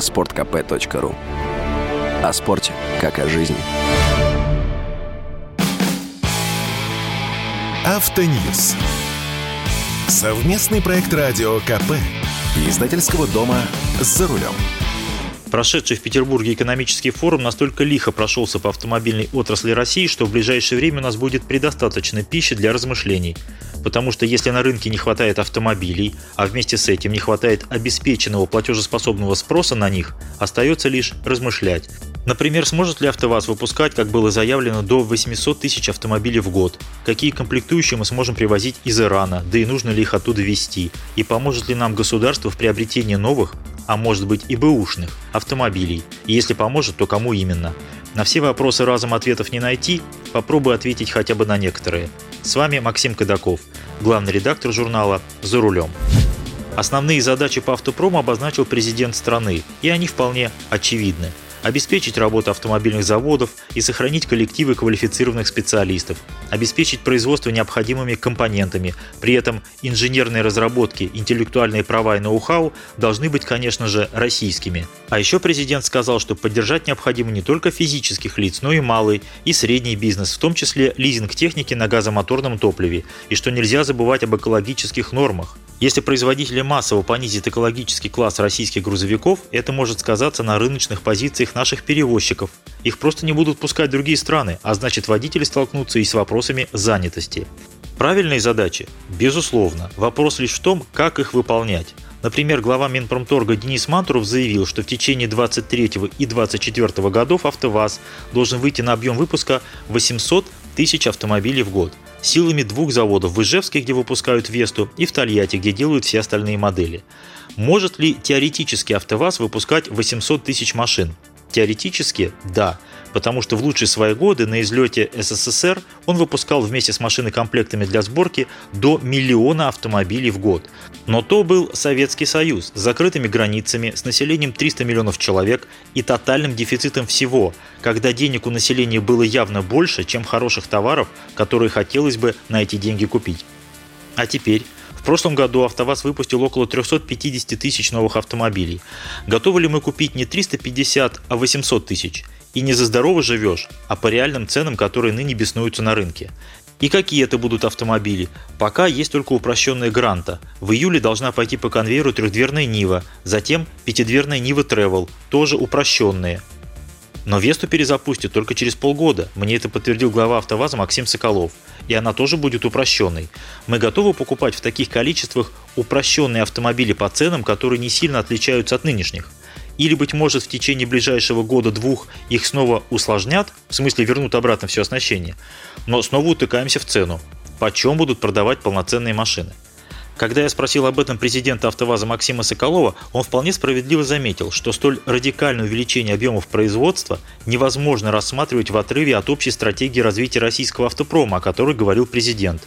sportkp.ru О спорте, как о жизни. Автоньюз. Совместный проект радио КП. Издательского дома «За рулем». Прошедший в Петербурге экономический форум настолько лихо прошелся по автомобильной отрасли России, что в ближайшее время у нас будет предостаточно пищи для размышлений. Потому что если на рынке не хватает автомобилей, а вместе с этим не хватает обеспеченного платежеспособного спроса на них, остается лишь размышлять. Например, сможет ли АвтоВАЗ выпускать, как было заявлено, до 800 тысяч автомобилей в год? Какие комплектующие мы сможем привозить из Ирана, да и нужно ли их оттуда везти? И поможет ли нам государство в приобретении новых, а может быть и бэушных, автомобилей? И если поможет, то кому именно? На все вопросы разом ответов не найти, попробую ответить хотя бы на некоторые. С вами Максим Кадаков, главный редактор журнала «За рулем». Основные задачи по автопрому обозначил президент страны, и они вполне очевидны – обеспечить работу автомобильных заводов и сохранить коллективы квалифицированных специалистов, обеспечить производство необходимыми компонентами, при этом инженерные разработки, интеллектуальные права и ноу-хау должны быть, конечно же, российскими. А еще президент сказал, что поддержать необходимо не только физических лиц, но и малый и средний бизнес, в том числе лизинг техники на газомоторном топливе, и что нельзя забывать об экологических нормах. Если производители массово понизят экологический класс российских грузовиков, это может сказаться на рыночных позициях наших перевозчиков. Их просто не будут пускать другие страны, а значит водители столкнутся и с вопросами занятости. Правильные задачи? Безусловно. Вопрос лишь в том, как их выполнять. Например, глава Минпромторга Денис Мантуров заявил, что в течение 23 и 24 годов АвтоВАЗ должен выйти на объем выпуска 800 тысяч автомобилей в год силами двух заводов в Ижевске, где выпускают Весту, и в Тольятти, где делают все остальные модели. Может ли теоретически АвтоВАЗ выпускать 800 тысяч машин? Теоретически – да потому что в лучшие свои годы на излете СССР он выпускал вместе с машинокомплектами для сборки до миллиона автомобилей в год. Но то был Советский Союз с закрытыми границами, с населением 300 миллионов человек и тотальным дефицитом всего, когда денег у населения было явно больше, чем хороших товаров, которые хотелось бы на эти деньги купить. А теперь в прошлом году АвтоВАЗ выпустил около 350 тысяч новых автомобилей. Готовы ли мы купить не 350, а 800 тысяч? И не за здорово живешь, а по реальным ценам, которые ныне беснуются на рынке. И какие это будут автомобили? Пока есть только упрощенная Гранта. В июле должна пойти по конвейеру трехдверная Нива, затем пятидверная Нива Travel, тоже упрощенные. Но Весту перезапустят только через полгода. Мне это подтвердил глава АвтоВАЗа Максим Соколов. И она тоже будет упрощенной. Мы готовы покупать в таких количествах упрощенные автомобили по ценам, которые не сильно отличаются от нынешних. Или, быть может, в течение ближайшего года-двух их снова усложнят, в смысле вернут обратно все оснащение, но снова утыкаемся в цену. Почем будут продавать полноценные машины? Когда я спросил об этом президента АвтоВАЗа Максима Соколова, он вполне справедливо заметил, что столь радикальное увеличение объемов производства невозможно рассматривать в отрыве от общей стратегии развития российского автопрома, о которой говорил президент.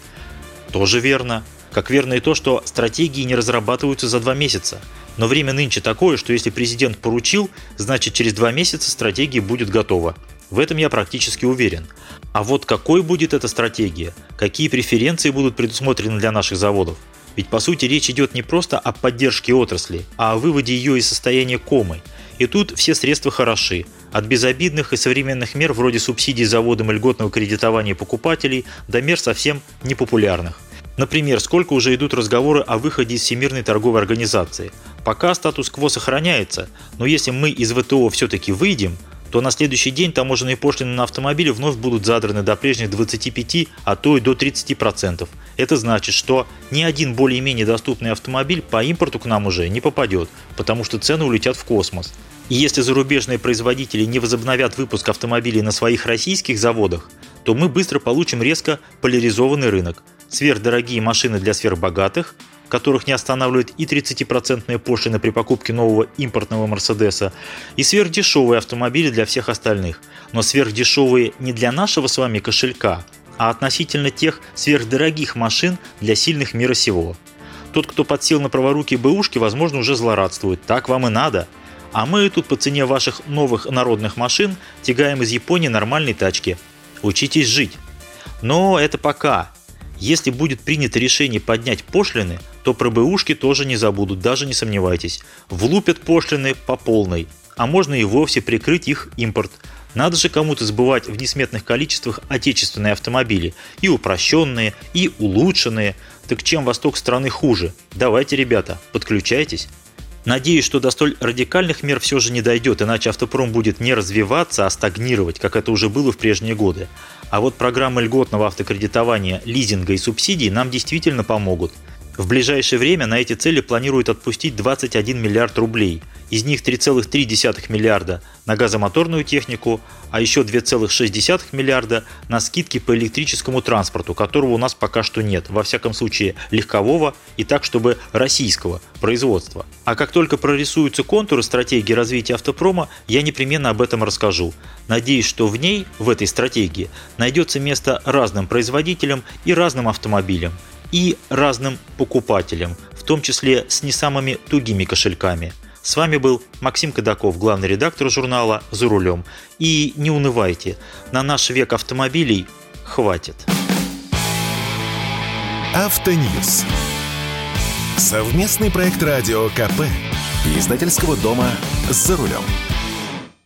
Тоже верно. Как верно и то, что стратегии не разрабатываются за два месяца. Но время нынче такое, что если президент поручил, значит через два месяца стратегия будет готова. В этом я практически уверен. А вот какой будет эта стратегия? Какие преференции будут предусмотрены для наших заводов? Ведь по сути речь идет не просто о поддержке отрасли, а о выводе ее из состояния комы. И тут все средства хороши. От безобидных и современных мер вроде субсидий заводам и льготного кредитования покупателей до мер совсем непопулярных. Например, сколько уже идут разговоры о выходе из Всемирной торговой организации. Пока статус-кво сохраняется, но если мы из ВТО все-таки выйдем, то на следующий день таможенные пошлины на автомобили вновь будут задраны до прежних 25, а то и до 30%. Это значит, что ни один более-менее доступный автомобиль по импорту к нам уже не попадет, потому что цены улетят в космос. И если зарубежные производители не возобновят выпуск автомобилей на своих российских заводах, то мы быстро получим резко поляризованный рынок. Сверхдорогие машины для сверхбогатых, которых не останавливает и 30% пошлина при покупке нового импортного Мерседеса, и сверхдешевые автомобили для всех остальных. Но сверхдешевые не для нашего с вами кошелька, а относительно тех сверхдорогих машин для сильных мира сего. Тот, кто подсел на праворуки бэушки, возможно, уже злорадствует. Так вам и надо. А мы тут по цене ваших новых народных машин тягаем из Японии нормальные тачки. Учитесь жить. Но это пока. Если будет принято решение поднять пошлины, то про бэушки тоже не забудут, даже не сомневайтесь. Влупят пошлины по полной, а можно и вовсе прикрыть их импорт. Надо же кому-то сбывать в несметных количествах отечественные автомобили, и упрощенные, и улучшенные. Так чем восток страны хуже? Давайте, ребята, подключайтесь. Надеюсь, что до столь радикальных мер все же не дойдет, иначе автопром будет не развиваться, а стагнировать, как это уже было в прежние годы. А вот программы льготного автокредитования, лизинга и субсидий нам действительно помогут. В ближайшее время на эти цели планируют отпустить 21 миллиард рублей. Из них 3,3 миллиарда на газомоторную технику, а еще 2,6 миллиарда на скидки по электрическому транспорту, которого у нас пока что нет, во всяком случае легкового и так, чтобы российского производства. А как только прорисуются контуры стратегии развития автопрома, я непременно об этом расскажу. Надеюсь, что в ней, в этой стратегии, найдется место разным производителям и разным автомобилям и разным покупателям, в том числе с не самыми тугими кошельками. С вами был Максим Кадаков, главный редактор журнала «За рулем». И не унывайте, на наш век автомобилей хватит. Автоньюз. Совместный проект радио КП. Издательского дома «За рулем».